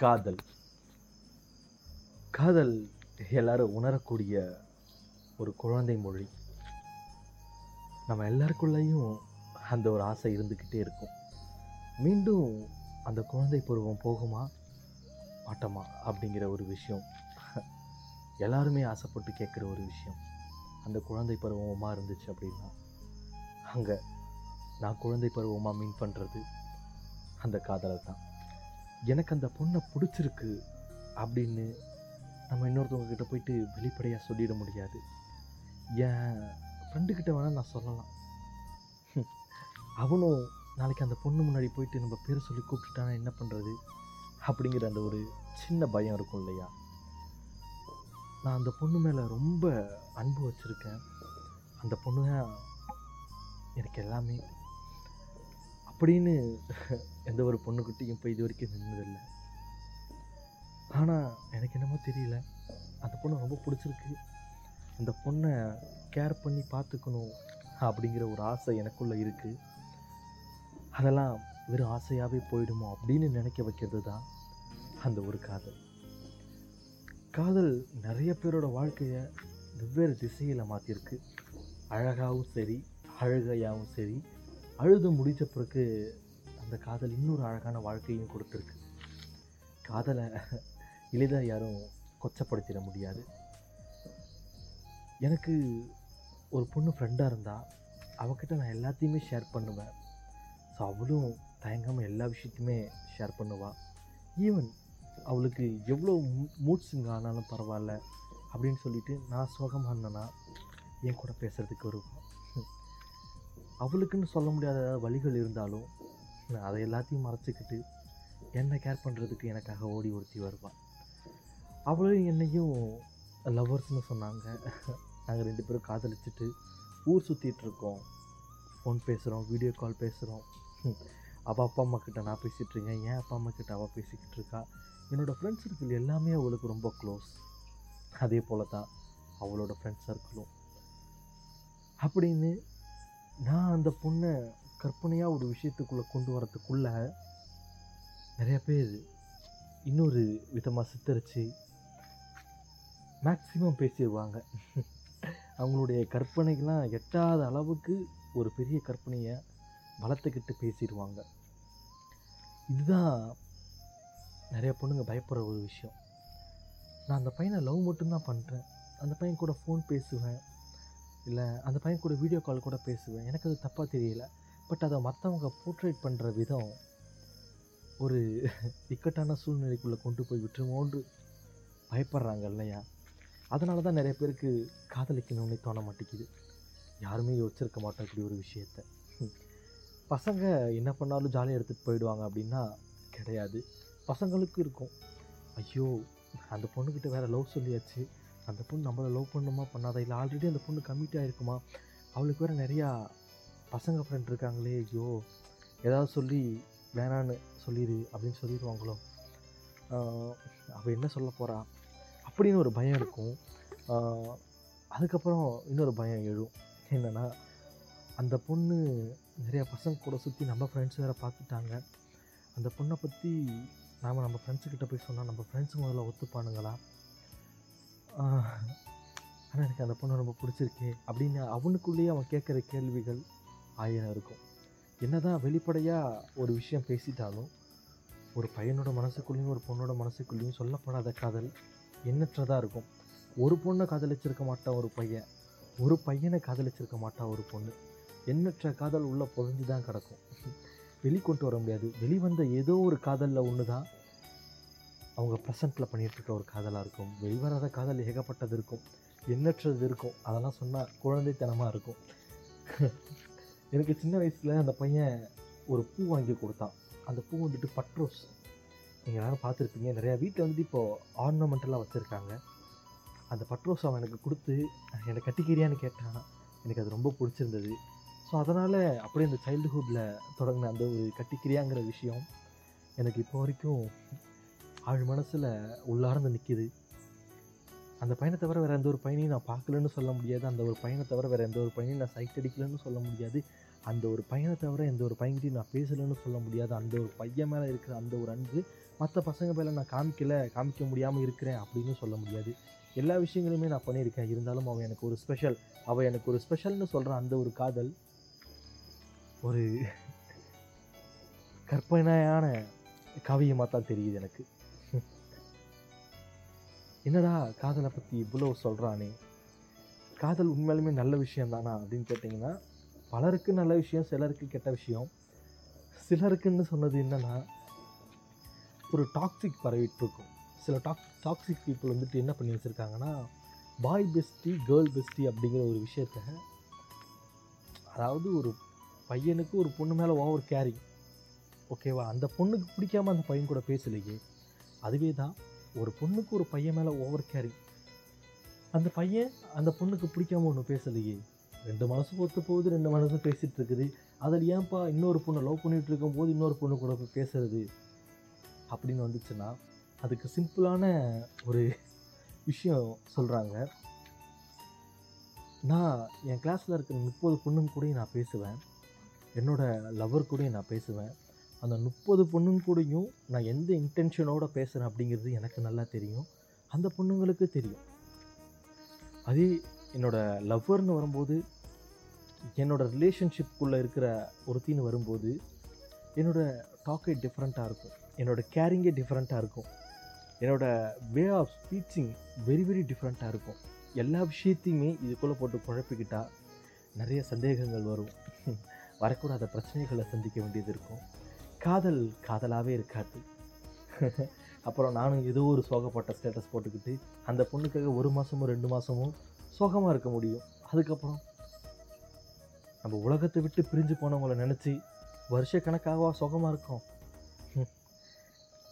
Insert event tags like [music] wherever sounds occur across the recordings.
காதல். காதல் எல்லாரும் உணரக்கூடிய ஒரு குழந்தை மொழி. நம்ம எல்லாருக்குள்ளேயும் அந்த ஒரு ஆசை இருந்துக்கிட்டே இருக்கும். மீண்டும் அந்த குழந்தை பருவம் போகுமா? மாட்டோமா? அப்படிங்கிற ஒரு விஷயம். எல்லாருமே ஆசைப்பட்டு கேட்குற ஒரு விஷயம். அந்த குழந்தை பருவமாக இருந்துச்சு அப்படின்னா அங்கே நான் குழந்தை பருவமாக மீன் பண்ணுறது அந்த காதலை தான். எனக்கு அந்த பொண்ணை பிடிச்சிருக்கு அப்படின்னு நம்ம இன்னொருத்தவங்கக்கிட்ட போயிட்டு வெளிப்படையாக சொல்லிட முடியாது. என் ஃப்ரெண்டுக்கிட்ட வேணால் நான் சொல்லலாம். அவனும் நாளைக்கு அந்த பொண்ணு முன்னாடி போயிட்டு நம்ம பேர் சொல்லி கூப்பிட்டுட்டானா என்ன பண்ணுறது அப்படிங்கிற அந்த ஒரு சின்ன பயம் இருக்கும் இல்லையா? நான் அந்த பொண்ணு மேலே ரொம்ப அன்பு வச்சுருக்கேன். அந்த பொண்ணு தான் எனக்கு எல்லாமே. அப்படின்னு எந்த ஒரு பொண்ணுக்கிட்டையும் போய் இது வரைக்கும் நின்றதில்லை ஆனால் எனக்கு என்னமோ தெரியல. அந்த பொண்ணு ரொம்ப பிடிச்சிருக்கு. அந்த பொண்ணை கேர் பண்ணி பார்த்துக்கணும் அப்படிங்கிற ஒரு ஆசை எனக்குள்ளே இருக்குது அதெல்லாம் வெறும் ஆசையாகவே போயிடுமோ அப்படின்னு நினைக்க வைக்கிறது தான் அந்த ஒரு காதல். காதல் நிறைய பேரோட வாழ்க்கையை வெவ்வேறு திசையில் மாற்றிருக்கு அழகாகவும் சரி அழுகையாகவும் சரி அழுது முடித்த பிறகு அந்த காதல் இன்னொரு அழகான வாழ்க்கையும் கொடுத்துருக்கு. காதலை எளிதாக யாரும் கொச்சப்படுத்திட முடியாது. எனக்கு ஒரு பொண்ணு ஃப்ரெண்டாக இருந்தால் அவகிட்ட நான் எல்லாத்தையுமே ஷேர் பண்ணுவேன். ஸோ அவளும் தயங்காமல் எல்லா விஷயத்தையுமே ஷேர் பண்ணுவாள் ஈவன் அவளுக்கு எவ்வளோ மூட்ஸுங்க ஆனாலும் பரவாயில்ல அப்படின்னு சொல்லிட்டு நான் சோகமாக இருந்தேன்னா என் கூட பேசுகிறதுக்கு வருவாள் அவளுக்குன்னு சொல்ல முடியாத வழிகள் இருந்தாலும் நான் அதை எல்லாத்தையும் மறைச்சிக்கிட்டு என்னை கேர் பண்ணுறதுக்கு எனக்காக ஓடி ஒருத்தி வருவாள் அவளும் என்னையும் லவ்வர்ஸ்னு சொன்னாங்க. நாங்கள் ரெண்டு பேரும் காதலிச்சுட்டு ஊர் சுற்றிட்டு இருக்கோம். ஃபோன் பேசுகிறோம் வீடியோ கால் பேசுகிறோம் அவள் அப்பா அம்மா கிட்ட நான் பேசிகிட்டு இருக்கேன். என் அப்பா அம்மா கிட்ட அவள் பேசிக்கிட்டு இருக்கா. என்னோடய ஃப்ரெண்ட்ஸ் சர்க்கிள் எல்லாமே அவளுக்கு ரொம்ப க்ளோஸ் அதே போல தான் அவளோட ஃப்ரெண்ட்ஸ் சர்க்கிளும் அப்படின்னு நான் அந்த பொண்ணை கற்பனையாக ஒரு விஷயத்துக்குள்ளே கொண்டு வரத்துக்குள்ளே நிறைய பேர் இன்னொரு விதமாக சித்தரித்து மேக்சிமம் பேசிடுவாங்க. அவங்களுடைய கற்பனைகள்லாம் எட்டாத அளவுக்கு ஒரு பெரிய கற்பனையை வளர்த்துக்கிட்டு பேசிடுவாங்க. இதுதான் நிறைய பொண்ணுங்க பயப்படுற ஒரு விஷயம். நான் அந்த பையனை லவ் மட்டும்தான் பண்ணுறேன் அந்த பையன் கூட ஃபோன் பேசுவேன். இல்லை அந்த பையன் கூட வீடியோ கால் கூட பேசுவேன். எனக்கு அது தப்பாக தெரியல. பட் அதை மற்றவங்க போர்ட்ரேட் பண்ணுற விதம் ஒரு இக்கட்டான சூழ்நிலைக்குள்ளே கொண்டு போய் விட்டுருமோன்று பயப்படுறாங்க இல்லையா? அதனால தான் நிறைய பேருக்கு காதலிக்கணும்னே தோண மாட்டேங்குது. யாருமே யோசிச்சிருக்க மாட்டோம் இப்படி ஒரு விஷயத்த. பசங்க என்ன பண்ணாலும் ஜாலியாக எடுத்துகிட்டு போயிடுவாங்க அப்படின்னா கிடையாது. பசங்களுக்கு இருக்கும். ஐயோ அந்த பொண்ணுக்கிட்ட வேறு லவ் சொல்லியாச்சு. அந்த பொண்ணு நம்மளை லவ் பண்ணுமா பண்ணாதா? இல்லை ஆல்ரெடி அந்த பொண்ணு கமிட் ஆகிருக்குமா அவளுக்கு வேறு நிறையா பசங்க ஃப்ரெண்ட் இருக்காங்களே ஐயோ. ஏதாவது சொல்லி வேணான்னு சொல்லிடு அப்படின்னு சொல்லிடுவாங்களோ அவள் என்ன சொல்ல போகிறா அப்படின்னு ஒரு பயம் இருக்கும். அதுக்கப்புறம் இன்னொரு பயம் எழும். என்னென்னா அந்த பொண்ணு நிறையா பசங்க கூட சுற்றி நம்ம ஃப்ரெண்ட்ஸ் வேறு பார்த்துட்டாங்க அந்த பொண்ணை பற்றி நாம் நம்ம ஃப்ரெண்ட்ஸுக்கிட்ட போய் சொன்னால் நம்ம ஃப்ரெண்ட்ஸ் முதல்ல ஒத்துப்பானுங்களா? ஆனால் எனக்கு அந்த பொண்ணை ரொம்ப பிடிச்சிருக்கே அப்படின்னு அவனுக்குள்ளேயே அவன் கேட்குற கேள்விகள் ஆயிரம் இருக்கும். என்ன தான் வெளிப்படையாக ஒரு விஷயம் பேசிட்டாலும் ஒரு பையனோட மனசுக்குள்ளேயும் ஒரு பொண்ணோட மனசுக்குள்ளேயும் சொல்லப்படாத காதல் எண்ணற்றதாக இருக்கும். ஒரு பொண்ணை காதலிச்சிருக்க மாட்டான் ஒரு பையன். ஒரு பையனை காதலிச்சிருக்க மாட்டான் ஒரு பொண்ணு. எண்ணற்ற காதல் உள்ளே புதஞ்சு தான் கிடக்கும். வெளிக்கொண்டு வர முடியாது. வெளிவந்த ஏதோ ஒரு காதலில் ஒன்று தான் அவங்க ப்ரெசண்ட்டில் பண்ணிகிட்ருக்க ஒரு காதலாக இருக்கும். வெளிவராத காதல் ஏகப்பட்டது இருக்கும். எண்ணற்றது இருக்கும். அதெல்லாம் சொன்னால் குழந்தைத்தனமாக இருக்கும். [laughs] எனக்கு சின்ன வயசில் அந்த பையன் ஒரு பூ வாங்கி கொடுத்தான். அந்த பூ வந்துட்டு பட்ரோஸ். நீங்கள் எல்லாரும் பார்த்துருப்பீங்க. நிறையா வீட்டில் வந்துட்டு இப்போது ஆர்னமெண்ட்டெல்லாம் வச்சுருக்காங்க. அந்த பட்ரோஸ் அவன் எனக்கு கொடுத்து என்னை கட்டிக்கிறியான்னு கேட்டான். எனக்கு அது ரொம்ப பிடிச்சிருந்தது. ஸோ அதனால் அப்படியே இந்த சைல்டுஹுட்டில் தொடங்கின அந்த ஒரு கட்டிக்கிறியாங்கிற விஷயம் எனக்கு இப்போ வரைக்கும் அவள் மனசில் உள்ளார்ந்து நிற்கிது அந்த பையனை தவிர வேறு எந்த ஒரு பையனையும் நான் பார்க்கலன்னு சொல்ல முடியாது. அந்த ஒரு பையனை தவிர வேறு எந்த ஒரு பையனையும் நான் சைட் அடிக்கலன்னு சொல்ல முடியாது. அந்த ஒரு பையனை தவிர எந்த ஒரு பையன்கிட்டையும் நான் பேசலைன்னு சொல்ல முடியாது. அந்த ஒரு பையன் மேலே இருக்கிற அந்த ஒரு அன்பு மற்ற பசங்க மேலே நான் காமிக்கலை காமிக்க முடியாமல் இருக்கிறேன் அப்படின்னு சொல்ல முடியாது. எல்லா விஷயங்களுமே நான் பண்ணியிருக்கேன். இருந்தாலும் அவள் எனக்கு ஒரு ஸ்பெஷல் அவள் எனக்கு ஒரு ஸ்பெஷல்னு சொல்கிற அந்த ஒரு காதல் ஒரு கற்பனையான காவியமாக தான் தெரியுது எனக்கு. என்னடா காதலை பற்றி இவ்வளோ சொல்கிறானே காதல் உண்மையாலுமே நல்ல விஷயம் தானா அப்படின்னு கேட்டிங்கன்னா பலருக்கு நல்ல விஷயம் சிலருக்கு கெட்ட விஷயம். சிலருக்குன்னு சொன்னது என்னன்னா ஒரு டாக்ஸிக் பரவிட்டுருக்கும் சில டாக் டாக்ஸிக் பீப்புள் வந்துட்டு என்ன பண்ணி வச்சுருக்காங்கன்னா பாய் பெஸ்டி கேர்ள் பெஸ்டி அப்படிங்கிற ஒரு விஷயத்த அதாவது ஒரு பையனுக்கு ஒரு பொண்ணு மேலே ஓவர் கேரிங் ஓகேவா அந்த பொண்ணுக்கு பிடிக்காம அந்த பையன் கூட பேசலையே. அதுவே தான் ஒரு பொண்ணுக்கு ஒரு பையன் மேலே ஓவர் கேரி அந்த பையன் அந்த பொண்ணுக்கு பிடிக்காம ஒன்று பேசலையே. ரெண்டு மனசு ஒத்து போகுது ரெண்டு மனசு பேசிகிட்டு இருக்குது. அதில் ஏன்பா இன்னொரு பொண்ணை லவ் பண்ணிகிட்டு இருக்கும்போது இன்னொரு பொண்ணு கூட போய் பேசுறது? அப்படின்னு வந்துச்சுன்னா அதுக்கு சிம்பிளான ஒரு விஷயம் சொல்கிறாங்க நான் என் கிளாஸில் இருக்கிற முப்பது பொண்ணுங்க கூடயும் நான் பேசுவேன். என்னோடய லவர் கூடயும் நான் பேசுவேன். அந்த முப்பது பொண்ணுங்க கூடயும் நான் எந்த இன்டென்ஷனோடு பேசுகிறேன் அப்படிங்கிறது எனக்கு நல்லா தெரியும். அந்த பொண்ணுங்களுக்கு தெரியும். அதே என்னோடய லவ்வர்னு வரும்போது என்னோடய ரிலேஷன்ஷிப்புக்குள்ளே இருக்கிற ஒருத்தின்னு வரும்போது என்னோடய டாக்கே டிஃப்ரெண்ட்டாக இருக்கும். என்னோட கேரிங்கே டிஃப்ரெண்ட்டாக இருக்கும். என்னோடய way of speeching very very டிஃப்ரெண்ட்டாக இருக்கும். எல்லா விஷயத்தையுமே இதுக்குள்ளே போட்டு குழப்பிக்கிட்டால் நிறைய சந்தேகங்கள் வரும். [laughs] வரக்கூடாத பிரச்சனைகளை சந்திக்க வேண்டியது இருக்கும். காதல் காதலாகவே இருக்காது. [laughs] அப்புறம் நானும் ஏதோ ஒரு சோகப்பட்ட ஸ்டேட்டஸ் போட்டுக்கிட்டு அந்த பொண்ணுக்காக ஒரு மாதமோ ரெண்டு மாதமோ சோகமாக இருக்க முடியும். அதுக்கப்புறம் நம்ம உலகத்தை விட்டு பிரிஞ்சு போனவங்கள நினச்சி வருஷக்கணக்காகவா சோகமாக இருக்கும்?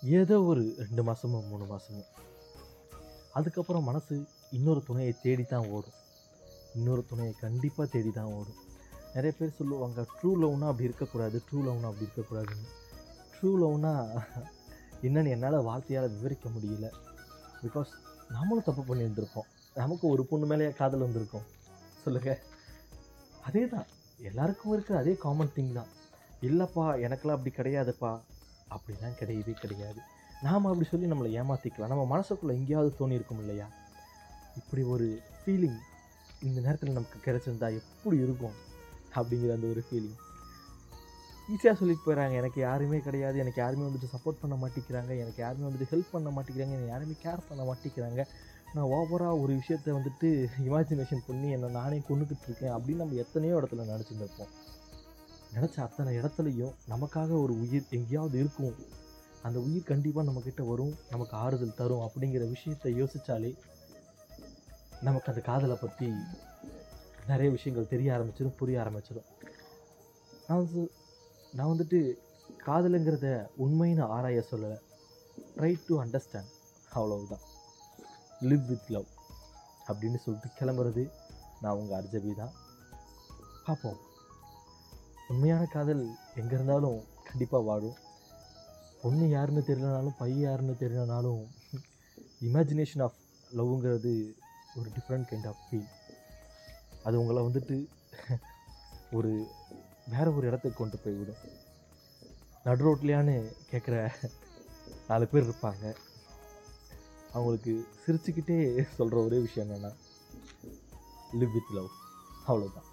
ஏதோ ஒரு ரெண்டு மாதமோ மூணு மாதமோ அதுக்கப்புறம் மனசு இன்னொரு துணையை தேடி தான் ஓடும். இன்னொரு துணையை கண்டிப்பாக தேடி தான் ஓடும். நிறைய பேர் சொல்லுவாங்க ட்ரூ லவ்னா அப்படி இருக்கக்கூடாது ட்ரூ லவ்னா அப்படி இருக்கக்கூடாதுன்னு. ட்ரூ லவ்னா என்னன்னு என்னால் வார்த்தையால் விவரிக்க முடியல. பிகாஸ் நாமளும் தப்பு பண்ணியிருந்திருப்போம். நமக்கு ஒரு பொண்ணு மேலேயே காதல் வந்திருக்கோம். சொல்லுங்கள் அதே தான் எல்லாருக்கும் இருக்கிற அதே காமன் திங் தான். இல்லைப்பா எனக்கெல்லாம் அப்படி கிடையாதுப்பா. அப்படிலாம் கிடையவே கிடையாது. நாம் அப்படி சொல்லி நம்மளை ஏமாற்றிக்கலாம் நம்ம மனசுக்குள்ளே எங்கேயாவது தோணியிருக்கும் இல்லையா? இப்படி ஒரு ஃபீலிங் இந்த நேரத்தில் நமக்கு கிடச்சிருந்தா எப்படி இருக்கும்? அப்படிங்கிற அந்த ஒரு ஃபீலிங் ஈஸியாக சொல்லிட்டு போயிடறாங்க. எனக்கு யாருமே கிடையாது. எனக்கு யாருமே வந்துட்டு சப்போர்ட் பண்ண மாட்டேங்கிறாங்க. எனக்கு யாருமே வந்துட்டு ஹெல்ப் பண்ண மாட்டேங்கிறாங்க. எனக்கு யாருமே கேர் பண்ண மாட்டேங்கிறாங்க. நான் ஓவராக ஒரு விஷயத்தை வந்துட்டு இமேஜினேஷன் பண்ணி என்னை நானே கொண்டுக்கிட்டு இருக்கேன் அப்படின்னு நம்ம எத்தனையோ இடத்துல நினச்சிருந்துருப்போம் இருப்போம். நினச்ச அத்தனை இடத்துலையும் நமக்காக ஒரு உயிர் எங்கேயாவது இருக்கும். அந்த உயிர் கண்டிப்பாக நம்மக்கிட்ட வரும். நமக்கு ஆறுதல் தரும் அப்படிங்கிற விஷயத்தை யோசித்தாலே நமக்கு அந்த காதலை பற்றி நிறைய விஷயங்கள் தெரிய ஆரம்பிச்சிடும் புரிய ஆரம்பிச்சிடும் நான் வந்து நான் வந்துட்டு காதலுங்கிறத உண்மைன்னு ஆராய சொல்லலை. ட்ரை டு அண்டர்ஸ்டாண்ட் அவ்வளவுதான். லிவ் வித் லவ் அப்படின்னு சொல்லிட்டு கிளம்புறது நான் உங்கள் அர்ஜபி தான். பார்ப்போம். உண்மையான காதல் எங்கே இருந்தாலும் கண்டிப்பாக வாழும். பொண்ணு யாருன்னு தெரியலனாலும் பையன் யாருன்னு தெரியலனாலும் இமேஜினேஷன் ஆஃப் லவ்ங்கிறது ஒரு டிஃப்ரெண்ட் கைண்ட் ஆஃப் ஃபீல் அது உங்களை வந்துட்டு ஒரு வேற ஒரு இடத்துக்கு கொண்டு போய்விடும் நடு ரோட்லையான்னு கேட்குற நாலு பேர் இருப்பாங்க. அவங்களுக்கு சிரிச்சுக்கிட்டே சொல்கிற ஒரே விஷயம் என்னென்னா லிவ் வித் லவ் அவ்வளோதான்